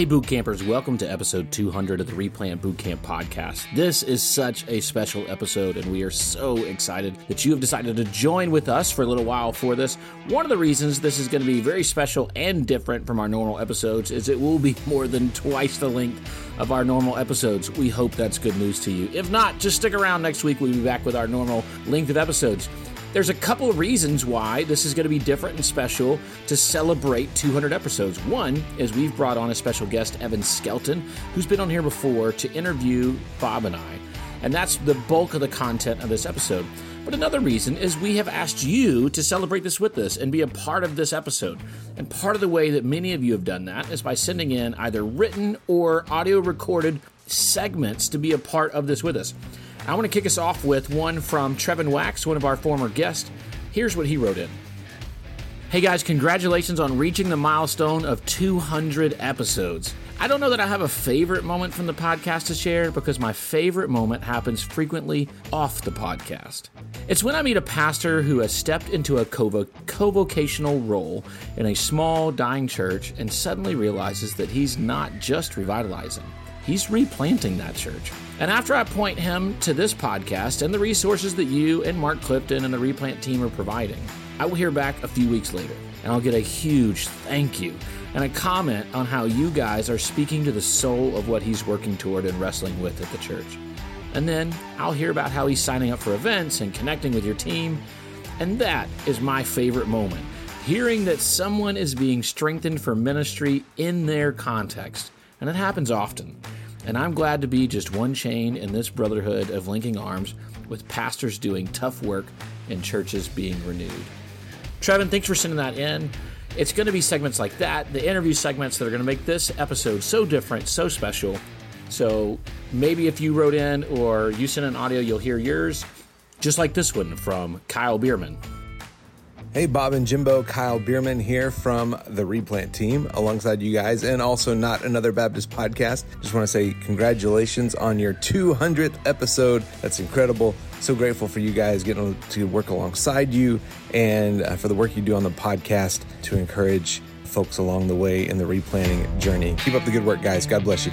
Hey, boot campers, welcome to episode 200 of the Replant Bootcamp podcast. This is such a special episode, and we are so excited that you have decided to join with us for a little while for this. One of the reasons this is going to be very special and different from our normal episodes is it will be more than twice the length of our normal episodes. We hope that's good news to you. If not, just stick around next week. We'll be back with our normal length of episodes. There's a couple of reasons why this is going to be different and special to celebrate 200 episodes. One is we've brought on a special guest, Evan Skelton, who's been on here before to interview Bob and I. And that's the bulk of the content of this episode. But another reason is we have asked you to celebrate this with us and be a part of this episode. And part of the way that many of you have done that is by sending in either written or audio recorded segments to be a part of this with us. I want to kick us off with one from Trevin Wax, one of our former guests. Here's what he wrote in. Hey guys, congratulations on reaching the milestone of 200 episodes. I don't know that I have a favorite moment from the podcast to share because my favorite moment happens frequently off the podcast. It's when I meet a pastor who has stepped into a co vocational role in a small, dying church and suddenly realizes that he's not just revitalizing, he's replanting that church. And after I point him to this podcast and the resources that you and Mark Clifton and the Replant team are providing, I will hear back a few weeks later and I'll get a huge thank you and a comment on how you guys are speaking to the soul of what he's working toward and wrestling with at the church. And then I'll hear about how he's signing up for events and connecting with your team. And that is my favorite moment hearing that someone is being strengthened for ministry in their context. And it happens often. And I'm glad to be just one chain in this brotherhood of linking arms with pastors doing tough work and churches being renewed. Trevin, thanks for sending that in. It's going to be segments like that, the interview segments that are going to make this episode so different, so special. So maybe if you wrote in or you sent an audio, you'll hear yours, just like this one from Kyle Bierman. Hey, Bob and Jimbo, Kyle Bierman here from the Replant team alongside you guys, and also Not Another Baptist podcast. Just want to say congratulations on your 200th episode. That's incredible. So grateful for you guys getting to work alongside you and uh, for the work you do on the podcast to encourage folks along the way in the replanting journey. Keep up the good work, guys. God bless you.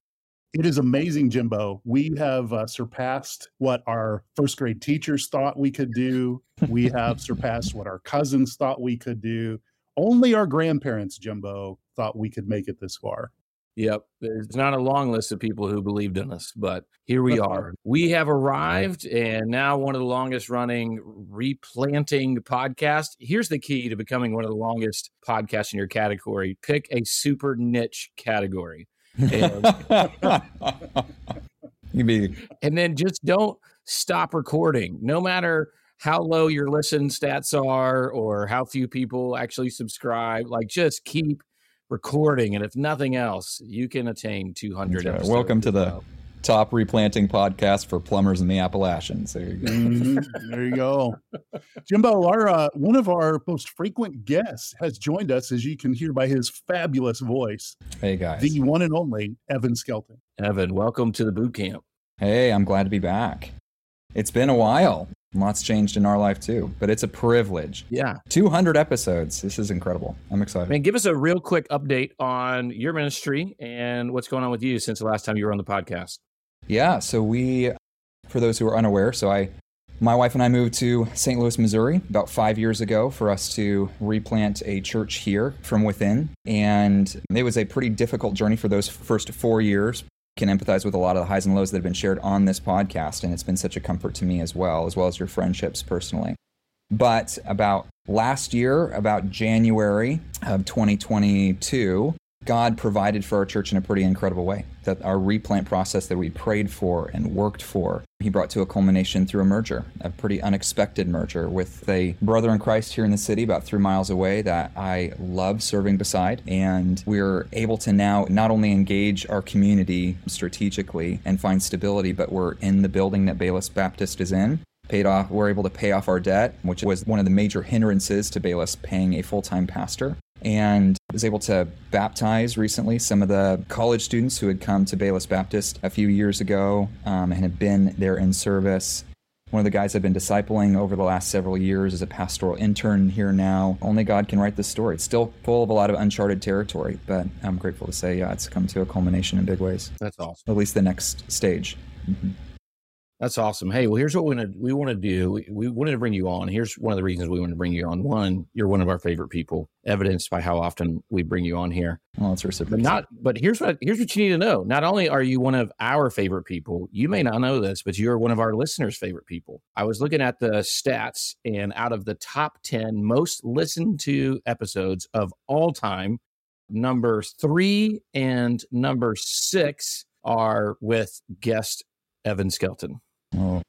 It is amazing, Jimbo. We have uh, surpassed what our first grade teachers thought we could do. We have surpassed what our cousins thought we could do. Only our grandparents, Jimbo, thought we could make it this far. Yep. There's not a long list of people who believed in us, but here we are. We have arrived and now one of the longest running replanting podcast. Here's the key to becoming one of the longest podcasts in your category. Pick a super niche category. And, and then just don't stop recording, no matter how low your listen stats are or how few people actually subscribe. Like, just keep recording, and if nothing else, you can attain 200. right. Welcome to the well. Top replanting podcast for plumbers in the Appalachians. There you go. Mm-hmm. there you go, Jimbo. Our uh, one of our most frequent guests has joined us, as you can hear by his fabulous voice. Hey guys, the one and only Evan Skelton. Evan, welcome to the boot camp. Hey, I'm glad to be back. It's been a while. Lots changed in our life too, but it's a privilege. Yeah. 200 episodes. This is incredible. I'm excited. Man, give us a real quick update on your ministry and what's going on with you since the last time you were on the podcast. Yeah. So, we, for those who are unaware, so I, my wife and I moved to St. Louis, Missouri about five years ago for us to replant a church here from within. And it was a pretty difficult journey for those first four years can empathize with a lot of the highs and lows that have been shared on this podcast, and it's been such a comfort to me as well, as well as your friendships personally. But about last year, about January of 2022, God provided for our church in a pretty incredible way. That our replant process that we prayed for and worked for, He brought to a culmination through a merger, a pretty unexpected merger with a brother in Christ here in the city, about three miles away, that I love serving beside. And we're able to now not only engage our community strategically and find stability, but we're in the building that Bayless Baptist is in paid off we're able to pay off our debt which was one of the major hindrances to bayless paying a full-time pastor and was able to baptize recently some of the college students who had come to Bayless Baptist a few years ago um, and have been there in service. One of the guys I've been discipling over the last several years is a pastoral intern here now. Only God can write this story. It's still full of a lot of uncharted territory, but I'm grateful to say, yeah, it's come to a culmination in big ways. That's awesome. At least the next stage. Mm-hmm. That's awesome. Hey, well, here's what we want to we want to do. We, we, wanted to bring you on. Here's one of the reasons we want to bring you on. One, you're one of our favorite people, evidenced by how often we bring you on here. Well, it's reciprocal. But not. But here's what here's what you need to know. Not only are you one of our favorite people, you may not know this, but you're one of our listeners' favorite people. I was looking at the stats, and out of the top ten most listened to episodes of all time, number three and number six are with guest Evan Skelton. Oh,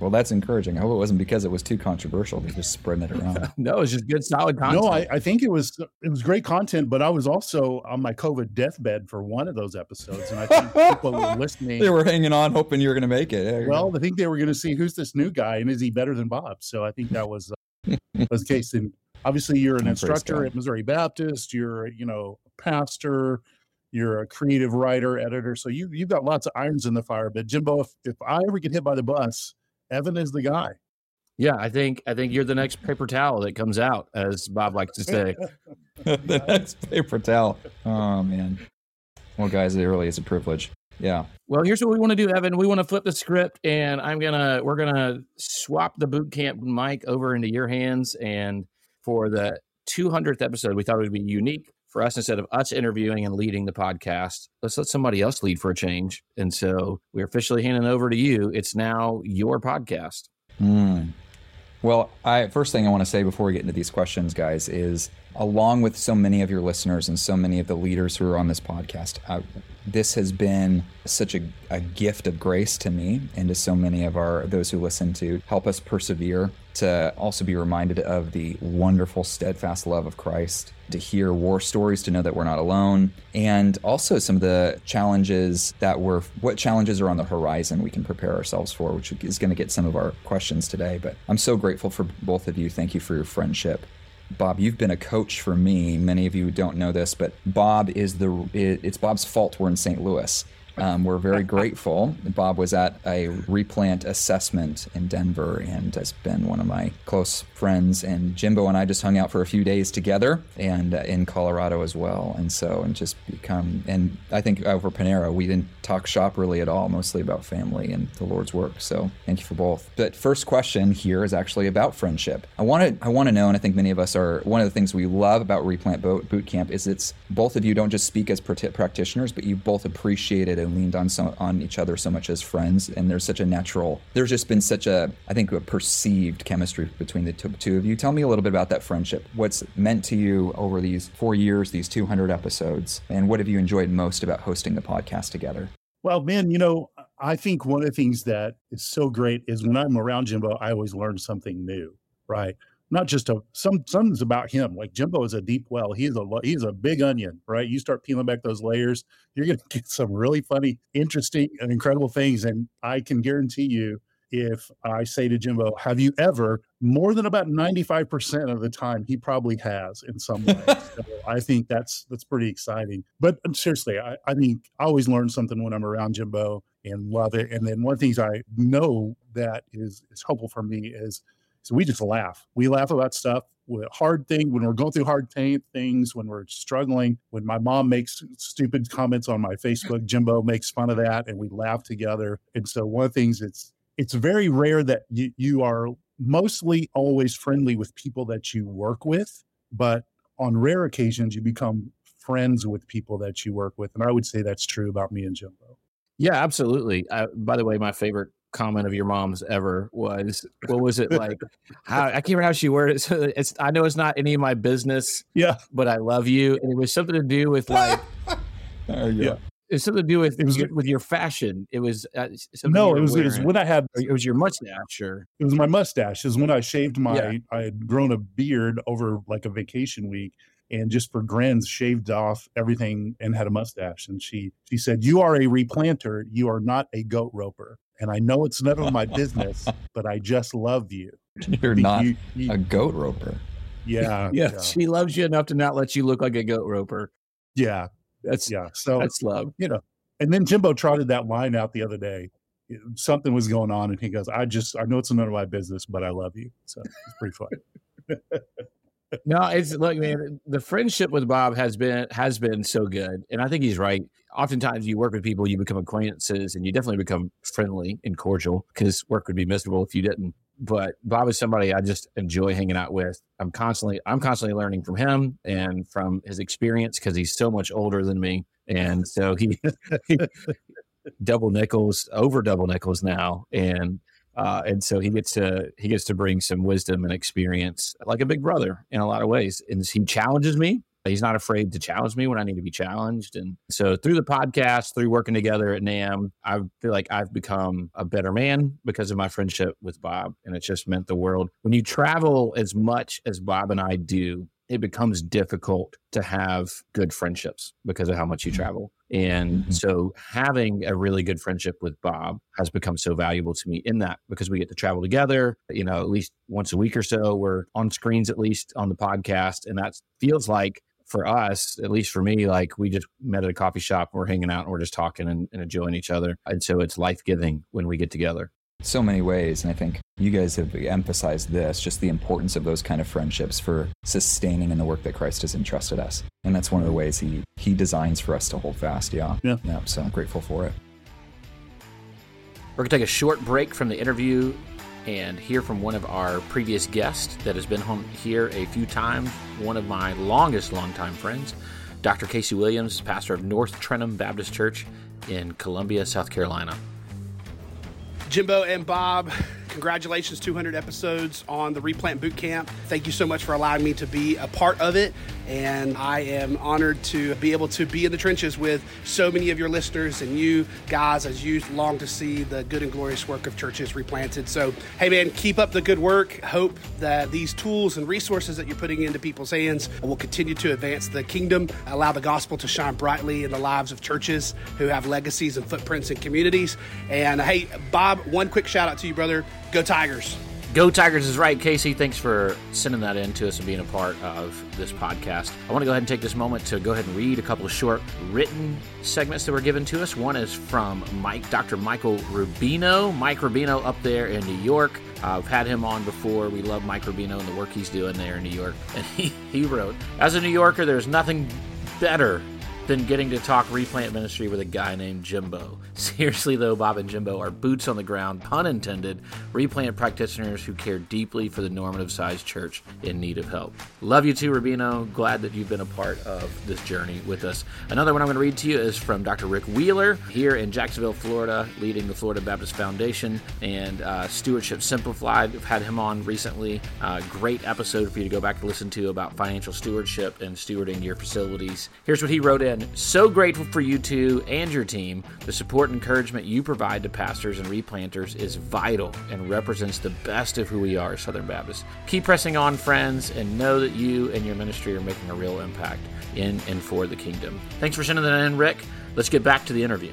well, that's encouraging. I hope it wasn't because it was too controversial to just spreading it around. no, it's just good, solid content. No, I, I, think it was it was great content, but I was also on my COVID deathbed for one of those episodes, and I think people were listening. They were hanging on, hoping you were going to make it. well, I think they were going to see who's this new guy and is he better than Bob? So I think that was uh, was the case. And obviously, you're an instructor at Missouri Baptist. You're you know a pastor you're a creative writer, editor, so you you've got lots of irons in the fire. But Jimbo, if, if I ever get hit by the bus, Evan is the guy. Yeah, I think I think you're the next paper towel that comes out, as Bob likes to say. the next paper towel. Oh man. Well, guys, it really is a privilege. Yeah. Well, here's what we want to do, Evan. We want to flip the script, and I'm gonna we're gonna swap the boot camp mic over into your hands. And for the 200th episode, we thought it would be unique for us instead of us interviewing and leading the podcast let's let somebody else lead for a change. And so we're officially handing over to you. It's now your podcast. Mm. well i first thing i want to say before we get into these questions guys is along with so many of your listeners and so many of the leaders who are on this podcast uh, this has been such a, a gift of grace to me and to so many of our those who listen to help us persevere to also be reminded of the wonderful steadfast love of christ to hear war stories to know that we're not alone and also some of the challenges that we're what challenges are on the horizon we can prepare ourselves for which is going to get some of our questions today but i'm so grateful for both of you. Thank you for your friendship Bob, you've been a coach for me. Many of you don't know this, but Bob is the it's Bob's fault we're in St. Louis. Um, we're very grateful. Bob was at a replant assessment in Denver and has been one of my close friends. And Jimbo and I just hung out for a few days together and uh, in Colorado as well. And so, and just become, and I think over Panera, we didn't talk shop really at all, mostly about family and the Lord's work. So thank you for both. But first question here is actually about friendship. I want to, I want to know, and I think many of us are, one of the things we love about Replant Boot Camp is it's both of you don't just speak as practitioners, but you both appreciate it leaned on so, on each other so much as friends, and there's such a natural. There's just been such a, I think, a perceived chemistry between the two, two of you. Tell me a little bit about that friendship. What's meant to you over these four years, these 200 episodes, and what have you enjoyed most about hosting the podcast together? Well, man, you know, I think one of the things that is so great is when I'm around Jimbo, I always learn something new, right? Not just a some something's about him. Like Jimbo is a deep well. He's a he's a big onion, right? You start peeling back those layers, you're going to get some really funny, interesting, and incredible things. And I can guarantee you, if I say to Jimbo, "Have you ever?" More than about ninety five percent of the time, he probably has in some way. so I think that's that's pretty exciting. But um, seriously, I, I think I always learn something when I'm around Jimbo and love it. And then one of the things I know that is is helpful for me is so we just laugh. We laugh about stuff with hard thing when we're going through hard t- things, when we're struggling, when my mom makes stupid comments on my Facebook, Jimbo makes fun of that, and we laugh together. And so one of the things it's it's very rare that you, you are mostly always friendly with people that you work with, but on rare occasions you become friends with people that you work with. And I would say that's true about me and Jimbo. Yeah, absolutely. Uh, by the way, my favorite comment of your mom's ever was what was it like? how, I can't remember how she worded it. So it's I know it's not any of my business, Yeah. but I love you, and it was something to do with like There you Yeah. go. it's something to do with It was- your, with your fashion. It was uh, No, it was, it was when I had it was your mustache, or it was my mustache. Is when I shaved my Yeah. I had grown a beard over like a vacation week and just for grins shaved off everything and had a mustache. And she she said, You are a replanter, you are not a goat roper. And I know it's none of my business, but I just love you. You're not You- you- a goat roper. yeah, yeah, yeah. she loves you enough to not let you look like a goat roper. Yeah. That's Yeah. So that's love. you know, and then Jimbo trotted that line out the other day. Something was going on, and he goes, "I just, I know it's none of my business, but I love you." So it's pretty fun. No, it's look, man. The friendship with Bob has been has been so good, and I think he's right. Oftentimes, you work with people, you become acquaintances, and you definitely become friendly and cordial because work would be miserable if you didn't. But Bob is somebody I just enjoy hanging out with. I'm constantly, I'm constantly learning from him and from his experience because he's so much older than me, and so he, double nickels over double nickels now, and uh, and so he gets to he gets to bring some wisdom and experience like a big brother in a lot of ways. And he challenges me he's not afraid to challenge me when i need to be challenged. And so through the podcast through working together at NAMB i feel like i've become a better man because of my friendship with bob. And it just meant the world. When you travel as much as bob and i do it becomes difficult to have good friendships because of how much you travel. And Mhm. so having a really good friendship with Bob has become so valuable to me in that because we get to travel together, you know, at least once a week or so. We're on screens at least on the podcast. And that feels like for us, at least for me, like we just met at a coffee shop, we're hanging out and we're just talking and, and enjoying each other. And so it's life giving when we get together. So many ways and i think you guys have emphasized this just the importance of those kind of friendships for sustaining in the work that christ has entrusted us and that's one of the ways he he designs for us to hold fast yeah Yeah. yeah so i'm grateful for it We're going to take a short break from the interview and hear from one of our previous guests that has been home here a few times, one of my longest, longtime friends, Dr. Casey Williams, pastor of North Trenholm Baptist Church in Columbia, South Carolina. Jimbo and Bob, congratulations, 200 episodes on the Replant Boot Camp. Thank you so much for allowing me to be a part of it. And I am honored to be able to be in the trenches with so many of your listeners and you guys as you long to see the good and glorious work of churches replanted. So, hey man, keep up the good work. Hope that these tools and resources that you're putting into people's hands will continue to advance the kingdom, allow the gospel to shine brightly in the lives of churches who have legacies and footprints in communities. And hey, Bob, one quick shout out to you, brother. Go Tigers. Go Tigers is right, Casey. Thanks for sending that in to us and being a part of this podcast. I want to go ahead and take this moment to go ahead and read a couple of short written segments that were given to us. One is from Mike, Dr. Michael Rubino. Mike Rubino up there in New York. I've had him on before. We love Mike Rubino and the work he's doing there in New York. And he, he wrote, As a New Yorker, there's nothing better than getting to talk replant ministry with a guy named Jimbo. Seriously, though, Bob and Jimbo are boots on the ground, pun intended, replant practitioners who care deeply for the normative sized church in need of help. Love you too, Rubino. Glad that you've been a part of this journey with us. Another one I'm going to read to you is from Dr. Rick Wheeler here in Jacksonville, Florida, leading the Florida Baptist Foundation and uh, Stewardship Simplified. I've had him on recently. Uh, great episode for you to go back and listen to about financial stewardship and stewarding your facilities. Here's what he wrote in So grateful for you two and your team. The support and encouragement you provide to pastors and replanters is vital and represents the best of who we are Southern Baptists. Keep pressing on, friends, and know that you and your ministry are making a real impact in and for the kingdom. Thanks for sending that in, Rick. Let's get back to the interview.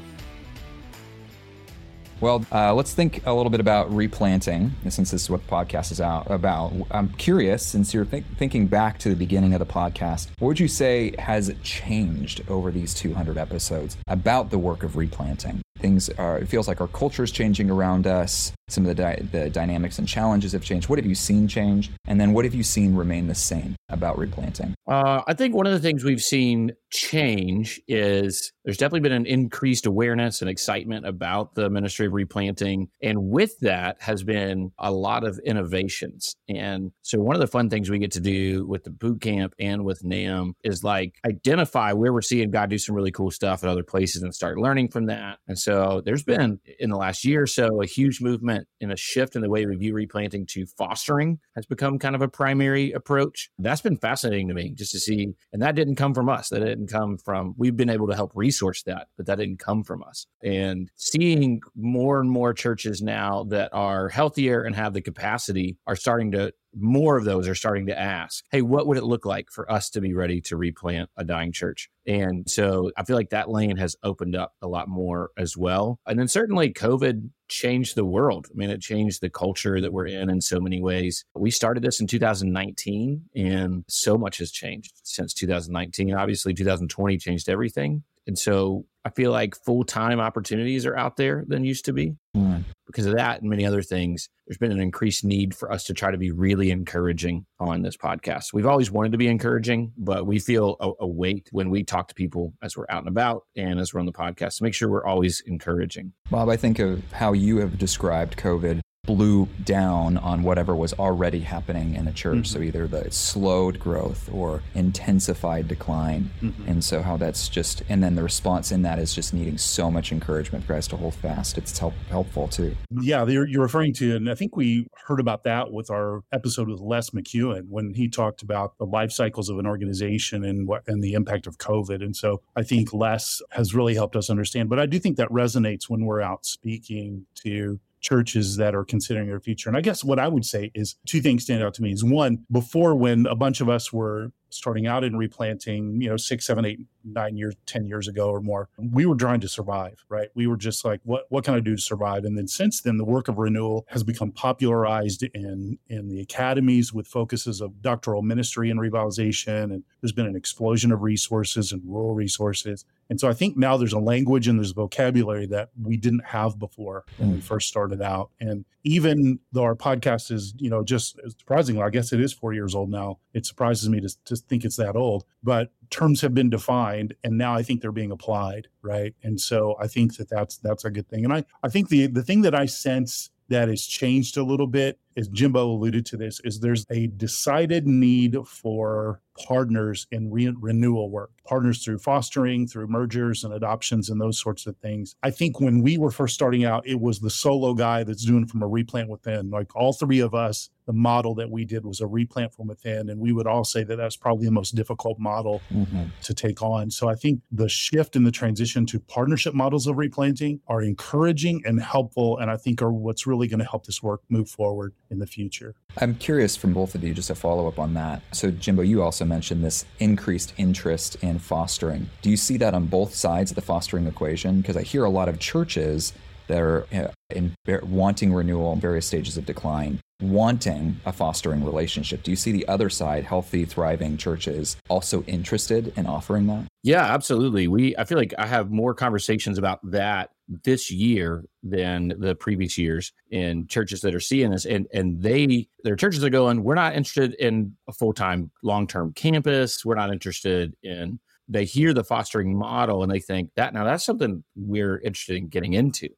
Well, uh, let's think a little bit about replanting, since this is what the podcast is out about. I'm curious, since you're think, thinking back to the beginning of the podcast, what would you say has changed over these 200 episodes about the work of replanting? Things are, it feels like our culture is changing around us. Some of the, di- the dynamics and challenges have changed. What have you seen change? And then what have you seen remain the same about replanting? Uh, I think one of the things we've seen change is there's definitely been an increased awareness and excitement about the ministry of replanting. And with that has been a lot of innovations. And so one of the fun things we get to do with the boot camp and with NAMB is like identify where we're seeing God do some really cool stuff at other places and start learning from that and so there's been in the last year or so a huge movement in a shift in the way we view replanting to fostering has become kind of a primary approach. That's been fascinating to me just to see. And that didn't come from us. That didn't come from, we've been able to help resource that, but that didn't come from us. And seeing more and more churches now that are healthier and have the capacity are starting to more of those are starting to ask, hey, what would it look like for us to be ready to replant a dying church? And so I feel like that lane has opened up a lot more as well. And then certainly COVID changed the world. I mean, it changed the culture that we're in in so many ways. We started this in 2019, and so much has changed since 2019. Obviously, 2020 changed everything. And so I feel like full time opportunities are out there than used to be. Mm. Because of that and many other things, there's been an increased need for us to try to be really encouraging on this podcast. We've always wanted to be encouraging, but we feel a, a weight when we talk to people as we're out and about and as we're on the podcast to make sure we're always encouraging. Bob, I think of how you have described COVID blew down on whatever was already happening in a church. Mm-hmm. So either the slowed growth or intensified decline. Mm-hmm. And so how that's just, and then the response in that is just needing so much encouragement for guys to hold fast. It's help, helpful too. Yeah, you're, you're referring to, and I think we heard about that with our episode with Les McKeown when he talked about the life cycles of an organization and what, and the impact of COVID. And so I think Les has really helped us understand, but I do think that resonates when we're out speaking to churches that are considering their future. And I guess what I would say is two things stand out to me is one, before when a bunch of us were starting out in replanting, you know, six, seven, eight, nine years, 10 years ago or more, we were trying to survive, right? We were just like, what, what can I do to survive? And then since then, the work of renewal has become popularized in, in the academies with focuses of doctoral ministry and revitalization. And there's been an explosion of resources and rural resources. And so I think now there's a language and there's vocabulary that we didn't have before when we mm. first started out. And even though our podcast is, you know, just surprisingly, I guess it is four years old now. It surprises me to, to think it's that old, but terms have been defined and now I think they're being applied. Right. And so I think that that's, that's a good thing. And I, I think the, the thing that I sense that has changed a little bit, as Jimbo alluded to this, is there's a decided need for partners in re- renewal work, partners through fostering, through mergers and adoptions and those sorts of things. I think when we were first starting out, it was the solo guy that's doing from a replant within. Like all three of us, the model that we did was a replant from within. And we would all say that that's probably the most difficult model mm-hmm. to take on. So I think the shift and the transition to partnership models of replanting are encouraging and helpful. And I think are what's really going to help this work move forward in the future. I'm curious from both of you, just a follow up on that. So, Jimbo, you also mentioned this increased interest in fostering. Do you see that on both sides of the fostering equation? Because I hear a lot of churches that are uh, in wanting renewal in various stages of decline, wanting a fostering relationship. Do you see the other side, healthy, thriving churches, also interested in offering that? Yeah, absolutely. We I feel like I have more conversations about that this year than the previous years in churches that are seeing this. And and they their churches are going we're not interested in a full-time long-term campus. We're not interested in they hear the fostering model and they think that now that's something we're interested in getting into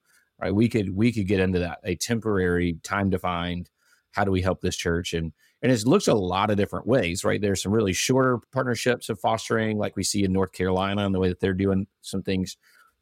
right? We could we could get into that a temporary time defined how do we help this church? And and it looks a lot of different ways right? There's some really shorter partnerships of fostering like we see in north carolina and the way that they're doing some things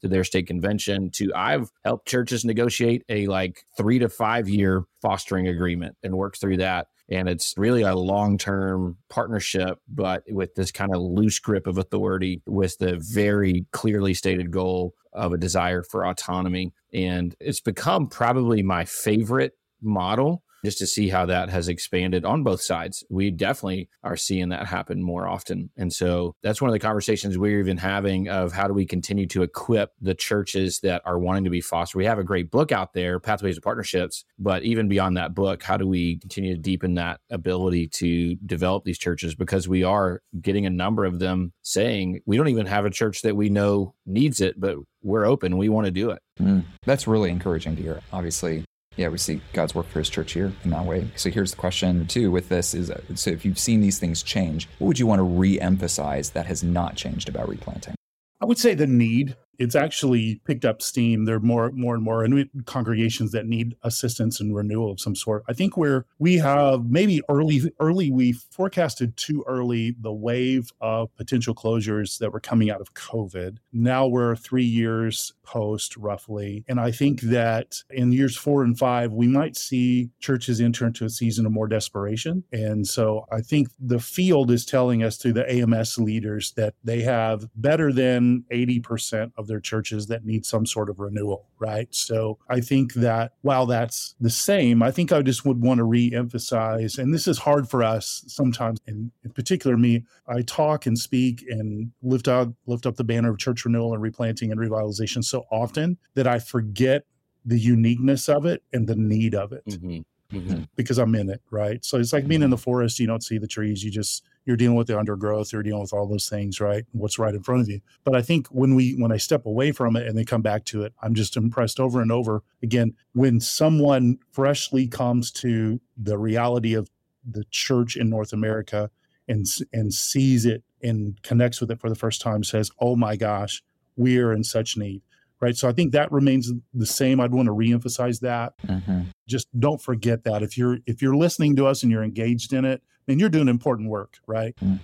to their state convention to I've helped churches negotiate a like three to five year fostering agreement and work through that. And it's really a long term partnership, but with this kind of loose grip of authority with the very clearly stated goal of a desire for autonomy. And it's become probably my favorite model just to see how that has expanded on both sides. We definitely are seeing that happen more often. And so that's one of the conversations we're even having of how do we continue to equip the churches that are wanting to be fostered. We have a great book out there, Pathways to Partnerships, but even beyond that book, how do we continue to deepen that ability to develop these churches? Because we are getting a number of them saying, we don't even have a church that we know needs it, but we're open. We want to do it. Mm, that's really encouraging to hear. Obviously, yeah, we see God's work for his church here in that way. So here's the question too with this is uh, so if you've seen these things change, what would you want to re-emphasize that has not changed about replanting? I would say the need it's actually picked up steam. There are more, more and more congregations that need assistance and renewal of some sort. I think where we have maybe early, early we forecasted too early the wave of potential closures that were coming out of COVID. Now we're three years post, roughly, and I think that in years four and five we might see churches enter into a season of more desperation. And so I think the field is telling us through the AMS leaders that they have better than eighty percent of of their churches that need some sort of renewal, right? So I think that while that's the same, I think I just would want to re-emphasize, and this is hard for us sometimes, in, in particular me, I talk and speak and lift up lift up the banner of church renewal and replanting and revitalization so often that I forget the uniqueness of it and the need of it. Mm-hmm. Mm-hmm. because I'm in it, right? So it's like being in the forest, you don't see the trees, you just you're dealing with the undergrowth, you're dealing with all those things, right? What's right in front of you. But I think when we when I step away from it and they come back to it, I'm just impressed over and over again when someone freshly comes to the reality of the church in North America and and sees it and connects with it for the first time says, "Oh my gosh, we are in such need." Right. So I think that remains the same. I'd want to reemphasize that. Mm-hmm. Just don't forget that if you're if you're listening to us and you're engaged in it, and you're doing important work, right? Mm.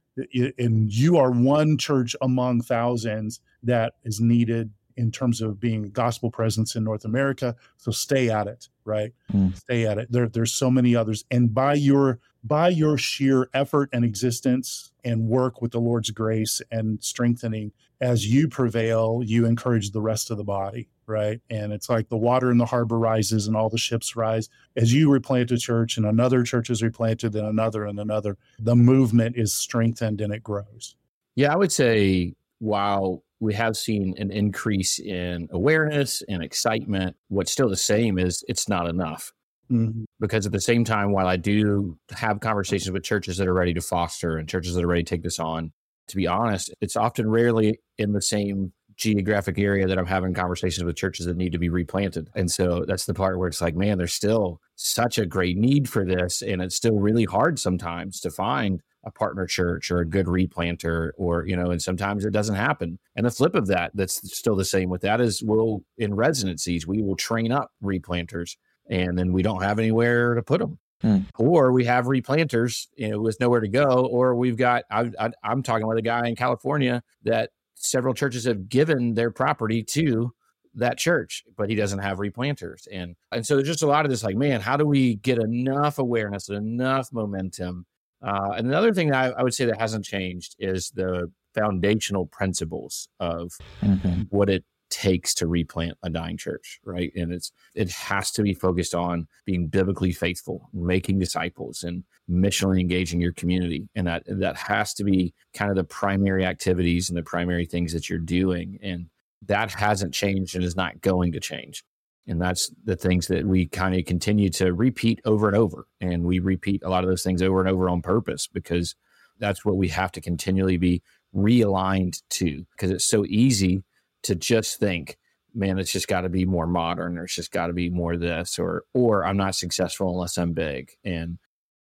And you are one church among thousands that is needed in terms of being gospel presence in North America. So stay at it, right? Mm. Stay at it. There, there's so many others, and by your by your sheer effort and existence and work with the Lord's grace and strengthening, as you prevail, you encourage the rest of the body, right? And it's like the water in the harbor rises and all the ships rise. As you replant a church and another church is replanted and another and another, the movement is strengthened and it grows. Yeah, I would say while we have seen an increase in awareness and excitement, what's still the same is it's not enough. Mm-hmm. Because at the same time, while I do have conversations with churches that are ready to foster and churches that are ready to take this on, to be honest, it's often rarely in the same geographic area that I'm having conversations with churches that need to be replanted. And so that's the part where it's like, man, there's still such a great need for this. And it's still really hard sometimes to find a partner church or a good replanter or you know and sometimes it doesn't happen and the flip of that that's still the same with that is we'll in residencies we will train up replanters and then we don't have anywhere to put them. Hmm. Or we have replanters, you know, with nowhere to go. Or we've got, I, I, I'm talking with a guy in California that several churches have given their property to that church, but he doesn't have replanters. And and so there's just a lot of this like, man, how do we get enough awareness and enough momentum? Uh, and another thing I, I, would say that hasn't changed is the foundational principles of mm-hmm. what it takes to replant a dying church, right? And it's it has to be focused on being biblically faithful, making disciples, and missionally engaging your community. And that that has to be kind of the primary activities and the primary things that you're doing. And that hasn't changed and is not going to change. And that's the things that we kind of continue to repeat over and over. And we repeat a lot of those things over and over on purpose because that's what we have to continually be realigned to because it's so easy to just think, man, it's just got to be more modern, or it's just got to be more this, or or I'm not successful unless I'm big. And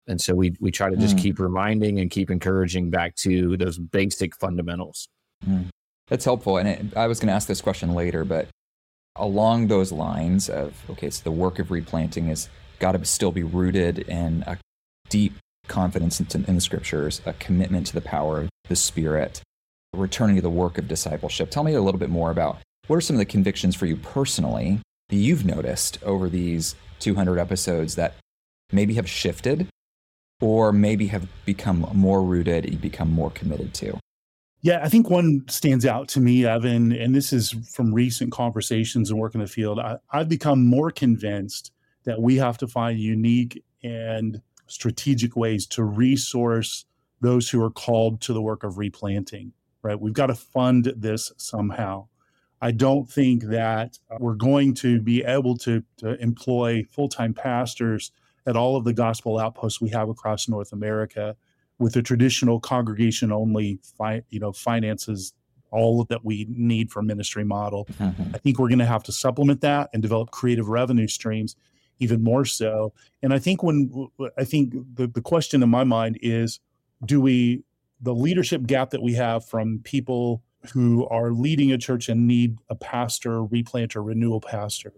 and so we we try to just mm. keep reminding and keep encouraging back to those basic fundamentals. Mm. That's helpful. And it, I was going to ask this question later, but along those lines of okay, so the work of replanting is got to still be rooted in a deep confidence in, in the scriptures, a commitment to the power of the Spirit, returning to the work of discipleship. Tell me a little bit more about what are some of the convictions for you personally that you've noticed over these 200 episodes that maybe have shifted or maybe have become more rooted, you become more committed to? Yeah, I think one stands out to me, Evan, and this is from recent conversations and work in the field. I, I've become more convinced that we have to find unique and strategic ways to resource those who are called to the work of replanting right? We've got to fund this somehow. I don't think that we're going to be able to, to employ full time pastors at all of the gospel outposts we have across North America with the traditional congregation only fi- you know finances all that we need for ministry model. Mm-hmm. I think we're going to have to supplement that and develop creative revenue streams even more so. And I think when I think the, the question in my mind is do we the leadership gap that we have from people who are leading a church and need a pastor, replanter, renewal pastor.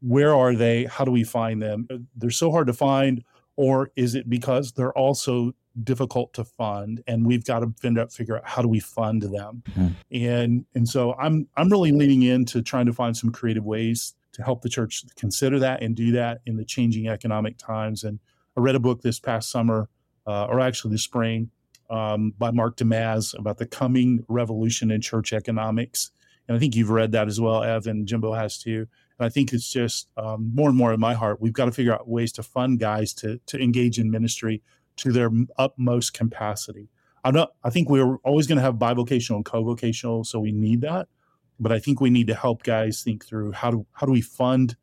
Where are they? How do we find them? They're so hard to find, or is it because they're also difficult to fund and we've got to figure out, figure out how do we fund them mm-hmm. and and so i'm i'm really leaning into trying to find some creative ways to help the church consider that and do that in the changing economic times and i read a book this past summer uh, or actually this spring um, by Mark DeYmaz about the coming revolution in church economics and i think you've read that as well evan jimbo has too and i think it's just um, more and more in my heart we've got to figure out ways to fund guys to to engage in ministry to their utmost capacity. I'm not, I think we're always going to have bivocational and co-vocational, so we need that. But I think we need to help guys think through how do how do we fund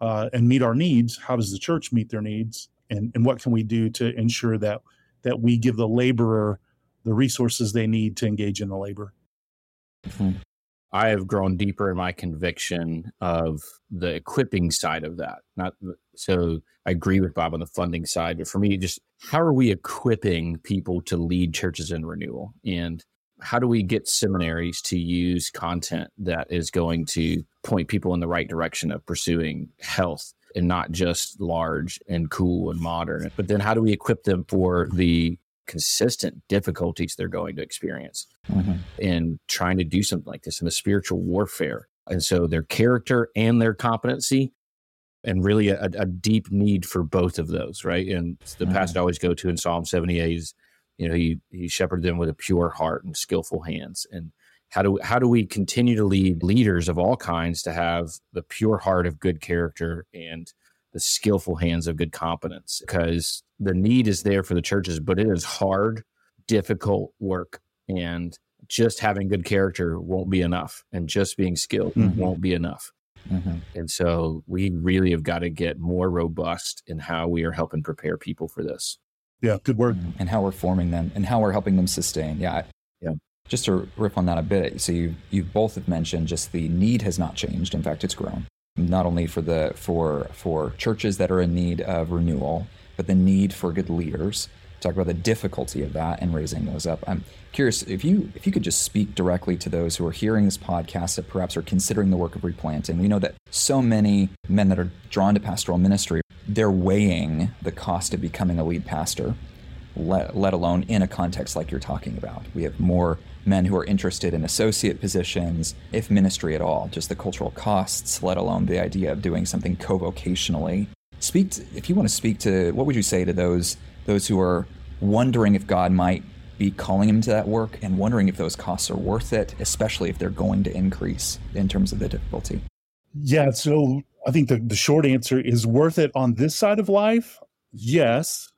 uh, and meet our needs? How does the church meet their needs? And and what can we do to ensure that that we give the laborer the resources they need to engage in the labor? Mm-hmm. I have grown deeper in my conviction of the equipping side of that. Not so I agree with Bob on the funding side, but for me, just how are we equipping people to lead churches in renewal? And how do we get seminaries to use content that is going to point people in the right direction of pursuing health and not just large and cool and modern? But then how do we equip them for the consistent difficulties they're going to experience mm-hmm. in trying to do something like this in a spiritual warfare. And so their character and their competency, and really a, a deep need for both of those, right? And the mm-hmm. passage I always go to in Psalm 78 is, you know, he he shepherded them with a pure heart and skillful hands. And how do how do we continue to lead leaders of all kinds to have the pure heart of good character and the skillful hands of good competence? Because the need is there for the churches, but it is hard, difficult work. And just having good character won't be enough. And just being skilled mm-hmm. won't be enough. Mm-hmm. And so we really have got to get more robust in how we are helping prepare people for this. Yeah, good word. Mm-hmm. And how we're forming them and how we're helping them sustain. Yeah. Just to riff on that a bit. So you you both have mentioned just the need has not changed. In fact, it's grown. Not only for the for for churches that are in need of renewal, but the need for good leaders. Talk about the difficulty of that and raising those up. I'm curious if you if you could just speak directly to those who are hearing this podcast that perhaps are considering the work of replanting. We know that so many men that are drawn to pastoral ministry, they're weighing the cost of becoming a lead pastor, let, let alone in a context like you're talking about. We have more men who are interested in associate positions, if ministry at all, just the cultural costs, let alone the idea of doing something co-vocationally Speak to, if you want to speak to what would you say to those those who are wondering if God might be calling him to that work and wondering if those costs are worth it, especially if they're going to increase in terms of the difficulty? Yeah, so I think the, the short answer is worth it on this side of life. Yes.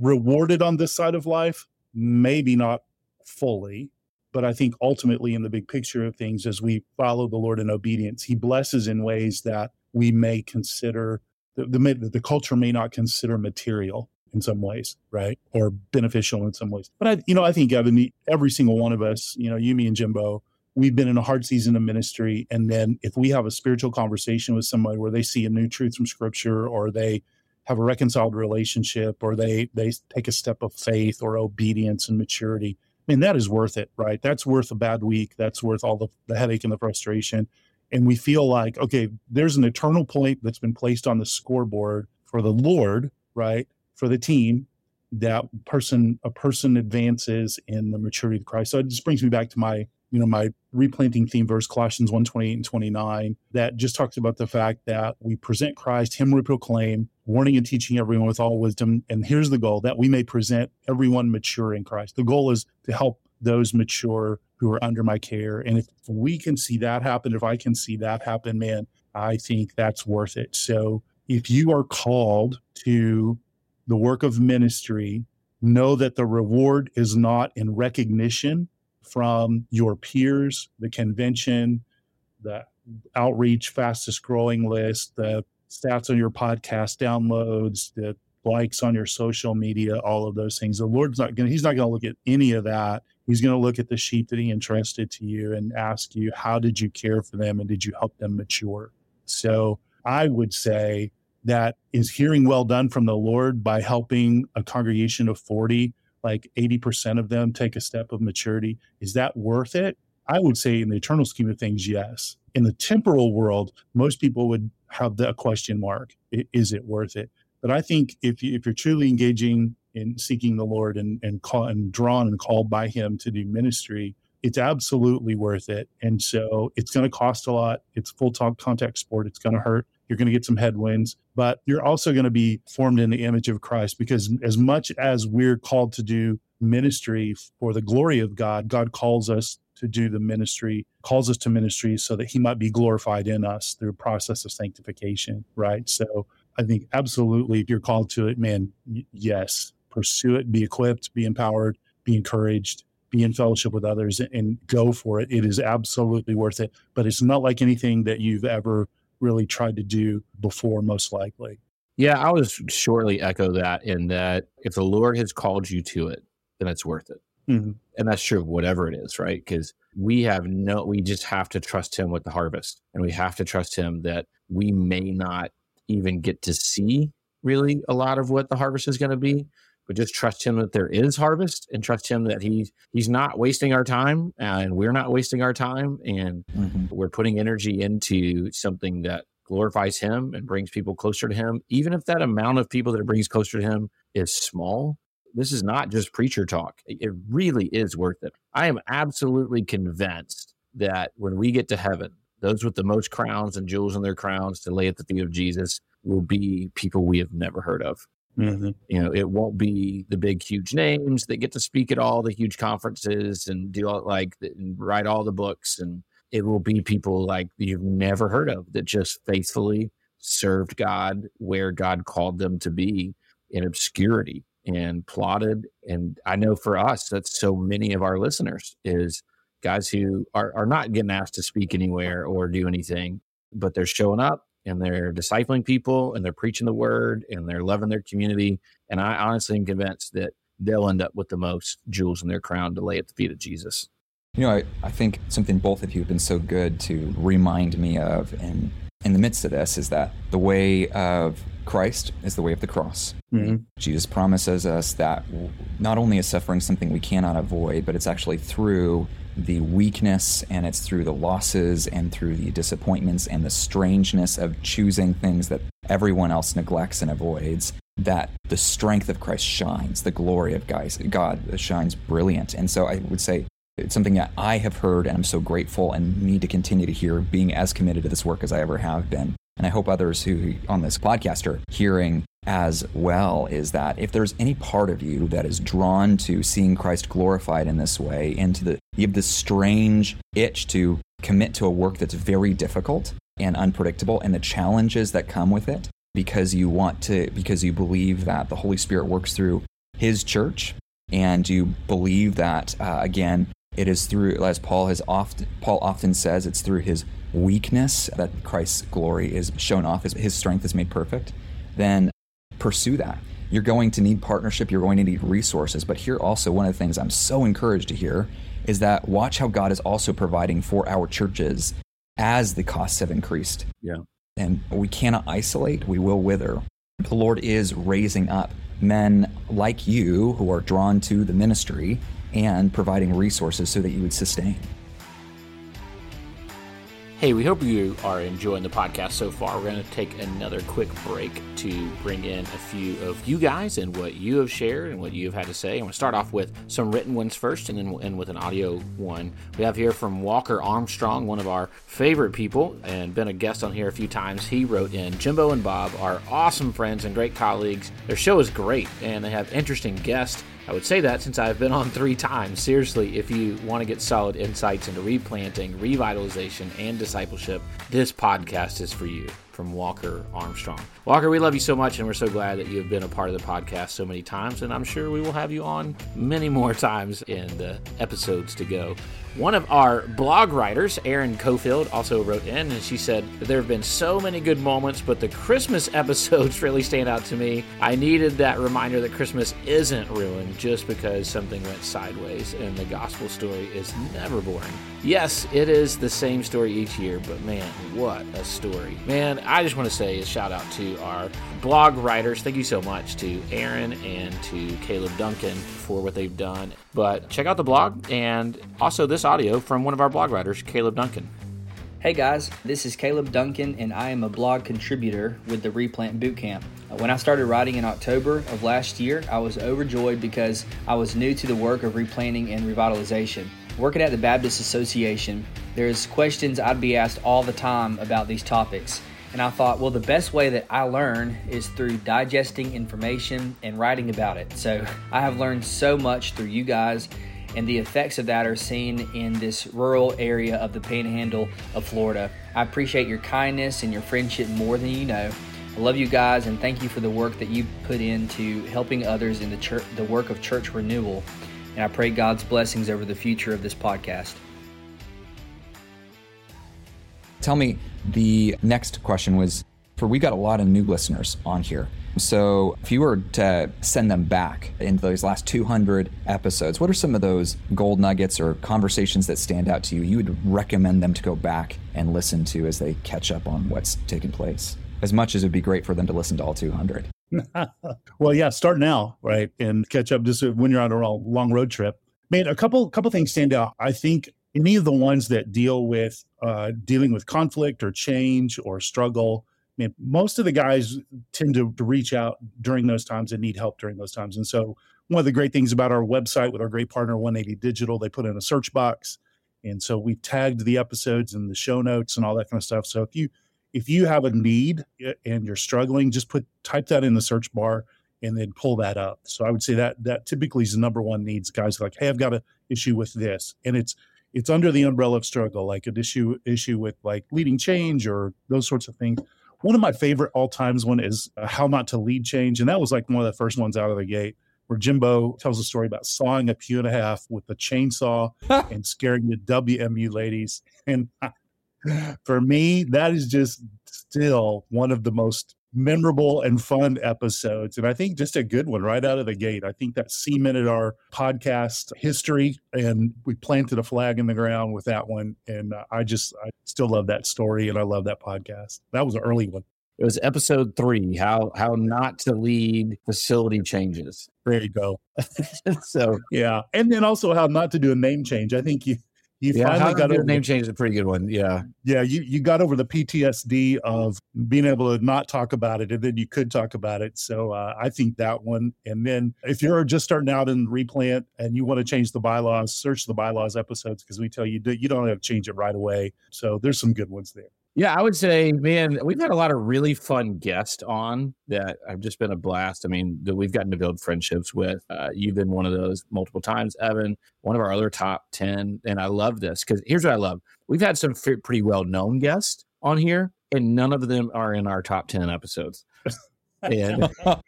Rewarded on this side of life, maybe not fully. But I think ultimately, in the big picture of things, as we follow the Lord in obedience, He blesses in ways that we may consider the, the, the culture may not consider material in some ways, right, or beneficial in some ways. But I, you know, I think Evan, every single one of us, you know, you, me, and Jimbo, we've been in a hard season of ministry, and then if we have a spiritual conversation with somebody where they see a new truth from Scripture, or they have a reconciled relationship, or they they take a step of faith or obedience and maturity, mean, that is worth it, right? That's worth a bad week. That's worth all the, the headache and the frustration and we feel like okay there's an eternal point that's been placed on the scoreboard for the lord right for the team that person a person advances in the maturity of christ so it just brings me back to my you know my replanting theme verse colossians 1 28 and 29 that just talks about the fact that we present christ him we proclaim warning and teaching everyone with all wisdom and here's the goal that we may present everyone mature in christ the goal is to help those mature who are under my care. And if we can see that happen, if I can see that happen, man, I think that's worth it. So if you are called to the work of ministry, know that the reward is not in recognition from your peers, the convention, the outreach fastest growing list, the stats on your podcast downloads, the likes on your social media, all of those things. The Lord's not going to, He's not going to look at any of that. He's going to look at the sheep that he entrusted to you and ask you, how did you care for them and did you help them mature? So I would say that is hearing well done from the Lord by helping a congregation of 40 like 80% of them take a step of maturity. Is that worth it? I would say, in the eternal scheme of things, yes. In the temporal world, most people would have the question mark is it worth it? But I think if, you, if you're truly engaging in seeking the Lord and, and, call, and drawn and called by Him to do ministry, it's absolutely worth it. And so it's going to cost a lot. It's full talk contact sport. It's going to hurt. You're going to get some headwinds, but you're also going to be formed in the image of Christ because as much as we're called to do ministry for the glory of God, God calls us to do the ministry, calls us to ministry so that he might be glorified in us through a process of sanctification, right? So I think absolutely if you're called to it, man, yes, pursue it, be equipped, be empowered, be encouraged, be in fellowship with others and go for it. It is absolutely worth it. But it's not like anything that you've ever really tried to do before, most likely. Yeah, I was shortly echo that in that if the Lord has called you to it, then it's worth it. Mm-hmm. And that's true of whatever it is, right? Because we have no, we just have to trust Him with the harvest. And we have to trust Him that we may not even get to see really a lot of what the harvest is going to be, but just trust him that there is harvest and trust him that he's he's not wasting our time and we're not wasting our time and mm-hmm. we're putting energy into something that glorifies him and brings people closer to him. Even if that amount of people that it brings closer to him is small this is not just preacher talk. It really is worth it. I am absolutely convinced that when we get to heaven those with the most crowns and jewels in their crowns to lay at the feet of jesus will be people we have never heard of Mm-hmm. You know, it won't be the big, huge names that get to speak at all the huge conferences and do all like and write all the books, and it will be people like you've never heard of that just faithfully served God where God called them to be in obscurity and plotted. And I know for us, that's so many of our listeners is guys who are, are not getting asked to speak anywhere or do anything, but they're showing up and they're discipling people and they're preaching the word and they're loving their community. And I honestly am convinced that they'll end up with the most jewels in their crown to lay at the feet of Jesus. You know, I, I think something both of you have been so good to remind me of and in the midst of this is that the way of Christ is the way of the cross. Mm-hmm. Jesus promises us that not only is suffering something we cannot avoid, but it's actually through the weakness and it's through the losses and through the disappointments and the strangeness of choosing things that everyone else neglects and avoids that the strength of Christ shines, the glory of God shines brilliant. And so I would say it's something that I have heard and I'm so grateful and need to continue to hear being as committed to this work as I ever have been. And I hope others who on this podcast are hearing as well is that if there's any part of you that is drawn to seeing Christ glorified in this way, and to the you have this strange itch to commit to a work that's very difficult and unpredictable, and the challenges that come with it, because you want to, because you believe that the Holy Spirit works through His church, and you believe that uh, again, it is through, as Paul has often Paul often says, it's through His weakness that Christ's glory is shown off, His strength is made perfect. Then pursue that. You're going to need partnership, you're going to need resources. But here also, one of the things I'm so encouraged to hear is that watch how God is also providing for our churches as the costs have increased. Yeah. And we cannot isolate, we will wither. The Lord is raising up men like you who are drawn to the ministry and providing resources so that you would sustain. Hey, we hope you are enjoying the podcast so far. We're going to take another quick break to bring in a few of you guys and what you have shared and what you have had to say. I'm going to start off with some written ones first and then we'll end with an audio one. We have here from Walker Armstrong, one of our favorite people and been a guest on here a few times. He wrote in Jimbo and Bob are awesome friends and great colleagues. Their show is great and they have interesting guests I would say that since I've been on three times. Seriously, if you want to get solid insights into replanting, revitalization, and discipleship, this podcast is for you from Walker Armstrong. Walker, we love you so much, and we're so glad that you have been a part of the podcast so many times, and I'm sure we will have you on many more times in the episodes to go. One of our blog writers, Erin Cofield, also wrote in, and she said there have been so many good moments, but the Christmas episodes really stand out to me. I needed that reminder that Christmas isn't ruined just because something went sideways, and the gospel story is never boring. Yes, it is the same story each year, but man, what a story. Man, I just want to say a shout out to our blog writers. Thank you so much to Erin and to Caleb Duncan for what they've done. But check out the blog and also this audio from one of our blog writers, Caleb Duncan. Hey guys, this is Caleb Duncan, and I am a blog contributor with the Replant Bootcamp. Uh, when I started writing in October of last year, I was overjoyed because I was new to the work of replanting and revitalization. Working at the Baptist Association, there's questions I'd be asked all the time about these topics. And I thought, well, the best way that I learn is through digesting information and writing about it. So I have learned so much through you guys and the effects of that are seen in this rural area of the panhandle of Florida. I appreciate your kindness and your friendship more than you know. I love you guys and thank you for the work that you put into helping others in the church, the work of church renewal. And I pray God's blessings over the future of this podcast. Tell me, the next question was for we got a lot of new listeners on here. So, if you were to send them back into those last 200 episodes, what are some of those gold nuggets or conversations that stand out to you? You would recommend them to go back and listen to as they catch up on what's taken place, as much as it'd be great for them to listen to all 200. well, yeah, start now, right, and catch up just when you're on a long road trip. Man, a couple couple things stand out. I think any of the ones that deal with uh, dealing with conflict or change or struggle I mean, most of the guys tend to, to reach out during those times and need help during those times. And so, one of the great things about our website with our great partner 180 Digital, they put in a search box, and so we tagged the episodes and the show notes and all that kind of stuff. So if you if you have a need and you're struggling, just put type that in the search bar and then pull that up. So I would say that that typically is the number one needs. Guys like, hey, I've got an issue with this, and it's it's under the umbrella of struggle, like an issue issue with like leading change or those sorts of things one of my favorite all times one is uh, How Not to Lead Change. And that was like one of the first ones out of the gate where Jimbo tells a story about sawing a pew and a half with a chainsaw and scaring the WMU ladies. And for me, that is just still one of the most memorable and fun episodes. And I think just a good one right out of the gate. I think that cemented our podcast history and we planted a flag in the ground with that one. And I just, I still love that story and I love that podcast. That was an early one. It was episode three, how how not to lead facility changes. There you go. so yeah, and then also how not to do a name change. I think you you yeah, finally got over name change is a pretty good one. Yeah, yeah. You you got over the PTSD of being able to not talk about it, and then you could talk about it. So uh, I think that one. And then if you're just starting out in replant and you want to change the bylaws, search the bylaws episodes because we tell you you don't have to change it right away. So there's some good ones there. Yeah, I would say, man, we've had a lot of really fun guests on that have just been a blast. I mean, that we've gotten to build friendships with. Uh, you've been one of those multiple times, Evan, one of our other top 10. And I love this because here's what I love we've had some pretty well known guests on here, and none of them are in our top 10 episodes. and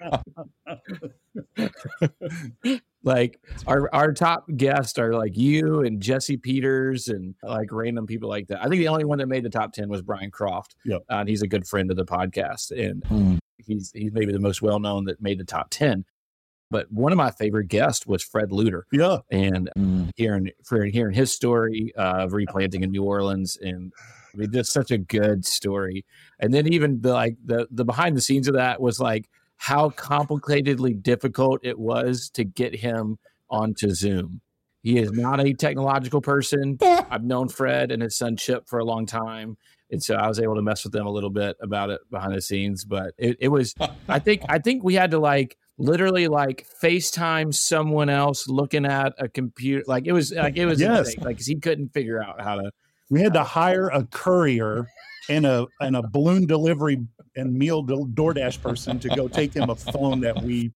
like our our top guests are like you and Jesse Peters and like random people like that. I think the only one that made the top ten was Brian Croft. Yep. Uh, and he's a good friend of the podcast, and Hmm. he's he's maybe the most well known that made the top ten. But one of my favorite guests was Fred Luter, Yeah, and Mm. hearing for hearing his story of replanting in New Orleans, and I mean, just such a good story. And then even the like the the behind the scenes of that was like how complicatedly difficult it was to get him onto Zoom. He is not a technological person. I've known Fred and his son Chip for a long time. And so I was able to mess with them a little bit about it behind the scenes. But it, it was I think I think we had to like literally like FaceTime someone else looking at a computer. Like it was like it was Yes. insane. like he couldn't figure out how to we had to hire a courier and a and a balloon delivery and meal DoorDash person to go take him a phone that we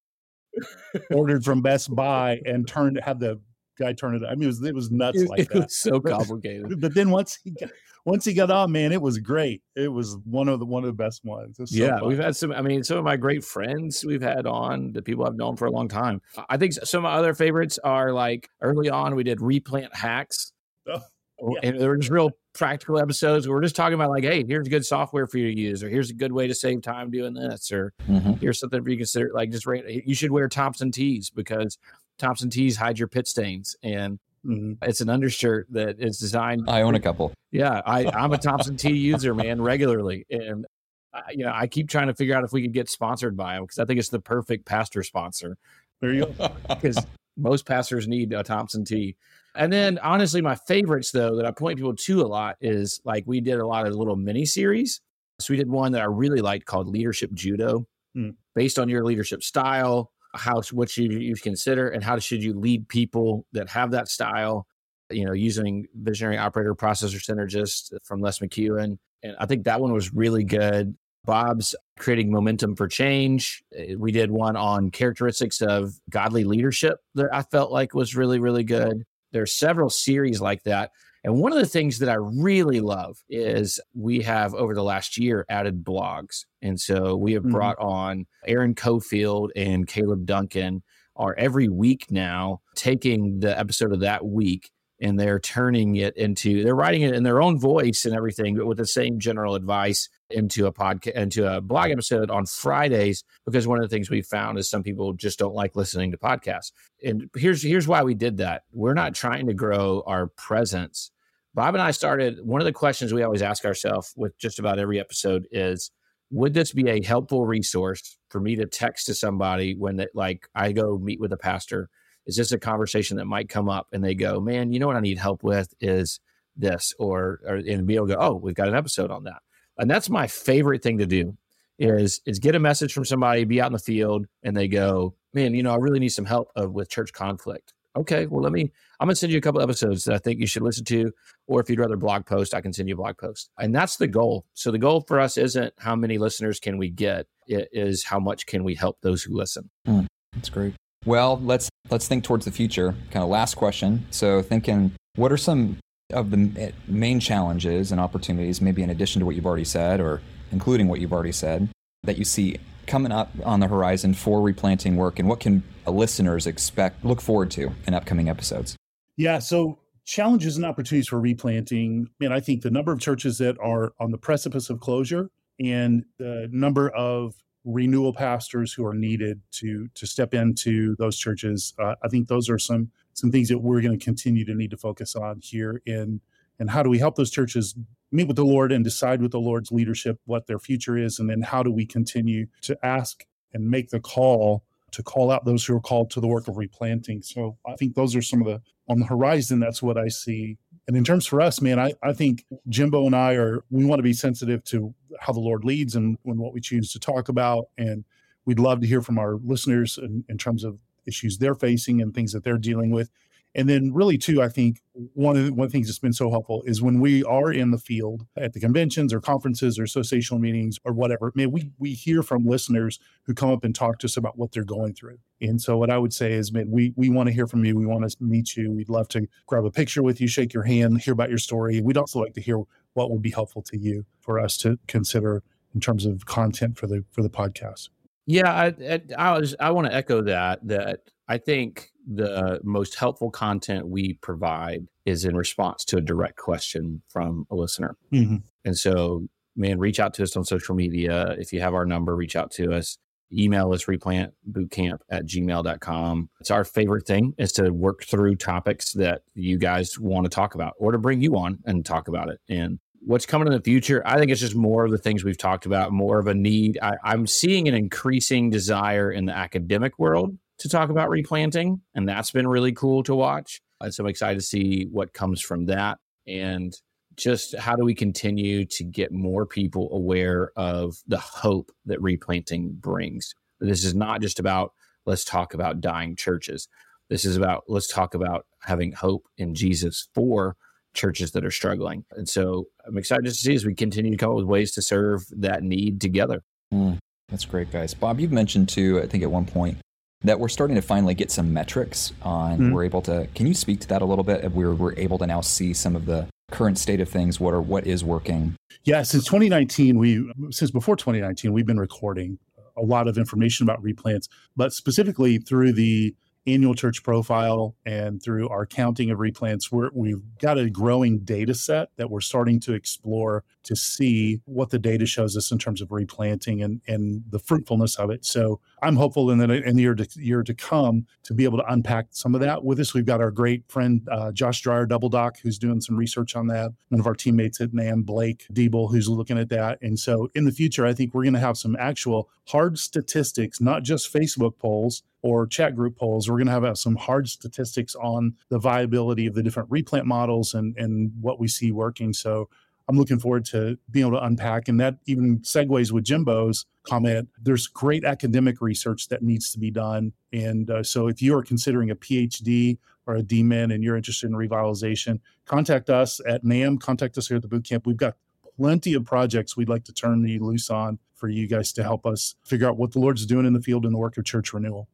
ordered from Best Buy and turn have the guy turn it. I mean, it was it was nuts it, like it that. was so complicated. But then once he got once he got on, man, it was great. It was one of the one of the best ones. So yeah, fun. we've had some. I mean, some of my great friends we've had on, the people I've known for a long time. I think some of my other favorites are like early on we did replant hacks, Oh, oh yeah. and there were just real practical episodes. Where we're just talking about like, hey, here's good software for you to use, or here's a good way to save time doing this, or Mhm. here's something for you to consider. Like, just you should wear Thompson tees because Thompson tees hide your pit stains, and Mhm. it's an undershirt that is designed I own a couple. yeah, I, I'm a Thompson Tee user, man, regularly. And uh, you know, I keep trying to figure out if we could get sponsored by them because I think it's the perfect pastor sponsor. There you go. Because most pastors need a Thompson Tee. And then, honestly, my favorites though that I point people to a lot is like we did a lot of little mini series. So we did one that I really liked called Leadership Judo, mm. based on your leadership style, how what you you consider, and how should you lead people that have that style. You know, using visionary operator processor synergist from Les McKeown. And I think that one was really good. Bob's creating momentum for change. Eh, we did one on characteristics of godly leadership that I felt like was really, really good. There are several series like that. And one of the things that I really love is we have over the last year added blogs. And so we have mm-hmm. brought on Erin Cofield and Caleb Duncan are every week now taking the episode of that week and they're turning it into they're writing it in their own voice and everything but with the same general advice into a podcast into a blog episode on fridays because one of the things we found is some people just don't like listening to podcasts. And here's here's why we did that. We're not trying to grow our presence. Bob and i started one of the questions we always ask ourselves with just about every episode is would this be a helpful resource for me to text to somebody when that like i go meet with a pastor is this a conversation that might come up and they go, man, you know what I need help with is this, or, or and be able to go, oh, we've got an episode on that. And that's my favorite thing to do is is get a message from somebody, be out in the field, and they go, man, you know, I really need some help of, with church conflict. Okay, well, let me. I'm gonna send you a couple episodes that I think you should listen to, or if you'd rather blog post, I can send you a blog post, and that's the goal. So the goal for us isn't how many listeners can we get; it is how much can we help those who listen. Mm, that's great. Well, let's let's think towards the future. Kind of last question. So, thinking, what are some of the main challenges and opportunities, maybe in addition to what you've already said, or including what you've already said, that you see coming up on the horizon for replanting work, and what can listeners expect, look forward to in upcoming episodes? Yeah. So challenges and opportunities for replanting. Man, I think the number of churches that are on the precipice of closure and the number of renewal pastors who are needed to to step into those churches. Uh, I think those are some some things that we're going to continue to need to focus on here in and how do we help those churches meet with the Lord and decide with the Lord's leadership what their future is, and then how do we continue to ask and make the call to call out those who are called to the work of replanting. So I think those are some of the on the horizon. That's what I see and in terms for us, man, I, I think Jimbo and I are, we want to be sensitive to how the Lord leads and, and what we choose to talk about. And we'd love to hear from our listeners in, in terms of issues they're facing and things that they're dealing with. And then, really, too, I think one of the, one of the things that's been so helpful is when we are in the field at the conventions or conferences or associational meetings or whatever. Man, we we hear from listeners who come up and talk to us about what they're going through. And so, what I would say is, man, we we want to hear from you. We want to meet you. We'd love to grab a picture with you, shake your hand, hear about your story. We'd also like to hear what would be helpful to you for us to consider in terms of content for the for the podcast. Yeah, I I, I was I want to echo that that I think the most helpful content we provide is in response to a direct question from a listener. Mm-hmm. And so, man, reach out to us on social media. If you have our number, reach out to us. Email us replantbootcamp at gmail.com. It's our favorite thing is to work through topics that you guys want to talk about or to bring you on and talk about it. And what's coming in the future, I think it's just more of the things we've talked about, more of a need. I, I'm seeing an increasing desire in the academic world to talk about replanting, and that's been really cool to watch. And so I'm excited to see what comes from that. And just how do we continue to get more people aware of the hope that replanting brings? This is not just about let's talk about dying churches. This is about let's talk about having hope in Jesus for churches that are struggling. And so I'm excited to see as we continue to come up with ways to serve that need together. Mm, that's great, guys. Bob, you've mentioned too, I think at one point, that we're starting to finally get some metrics on mm-hmm. we're able to can you speak to that a little bit we're, we're able to now see some of the current state of things what are what is working? Yeah since 2019 we since before 2019 we've been recording a lot of information about replants but specifically through the annual church profile and through our counting of replants, we have got a growing data set that we're starting to explore to see what the data shows us in terms of replanting and, and the fruitfulness of it. So I'm hopeful in the, in the year, to, year to come to be able to unpack some of that with us. We've got our great friend, uh, Josh Dreyer, Double Doc, who's doing some research on that. One of our teammates at NAMB, Blake Diebel, who's looking at that. And so in the future, I think we're going to have some actual hard statistics, not just Facebook polls, or chat group polls. We're going to have uh, some hard statistics on the viability of the different replant models and, and what we see working. So I'm looking forward to being able to unpack. And that even segues with Jimbo's comment. There's great academic research that needs to be done. And uh, so if you are considering a PhD or a DMin and you're interested in revitalization, contact us at NAMB, contact us here at the boot camp. We've got plenty of projects we'd like to turn you loose on for you guys to help us figure out what the Lord's doing in the field in the work of church renewal.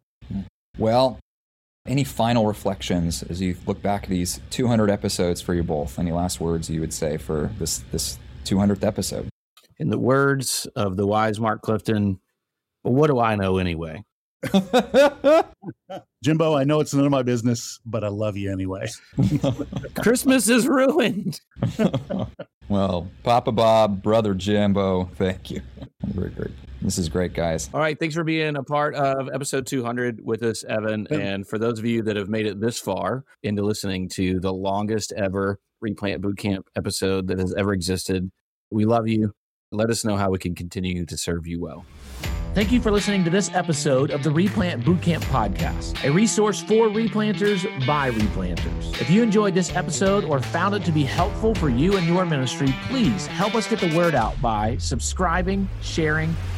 Well, any final reflections as you look back at these 200 episodes for you both? Any last words you would say for this this 200th episode? In the words of the wise Mark Clifton, what do I know anyway? Jimbo, I know it's none of my business, but I love you anyway. Christmas is ruined. well, Papa Bob, brother Jimbo, thank you. Great, great. This is great, guys. All right. Thanks for being a part of episode 200 with us, Evan. And for those of you that have made it this far into listening to the longest ever Replant Bootcamp episode that has ever existed, we love you. Let us know how we can continue to serve you well. Thank you for listening to this episode of the Replant Bootcamp Podcast, a resource for replanters by replanters. If you enjoyed this episode or found it to be helpful for you and your ministry, please help us get the word out by subscribing, sharing,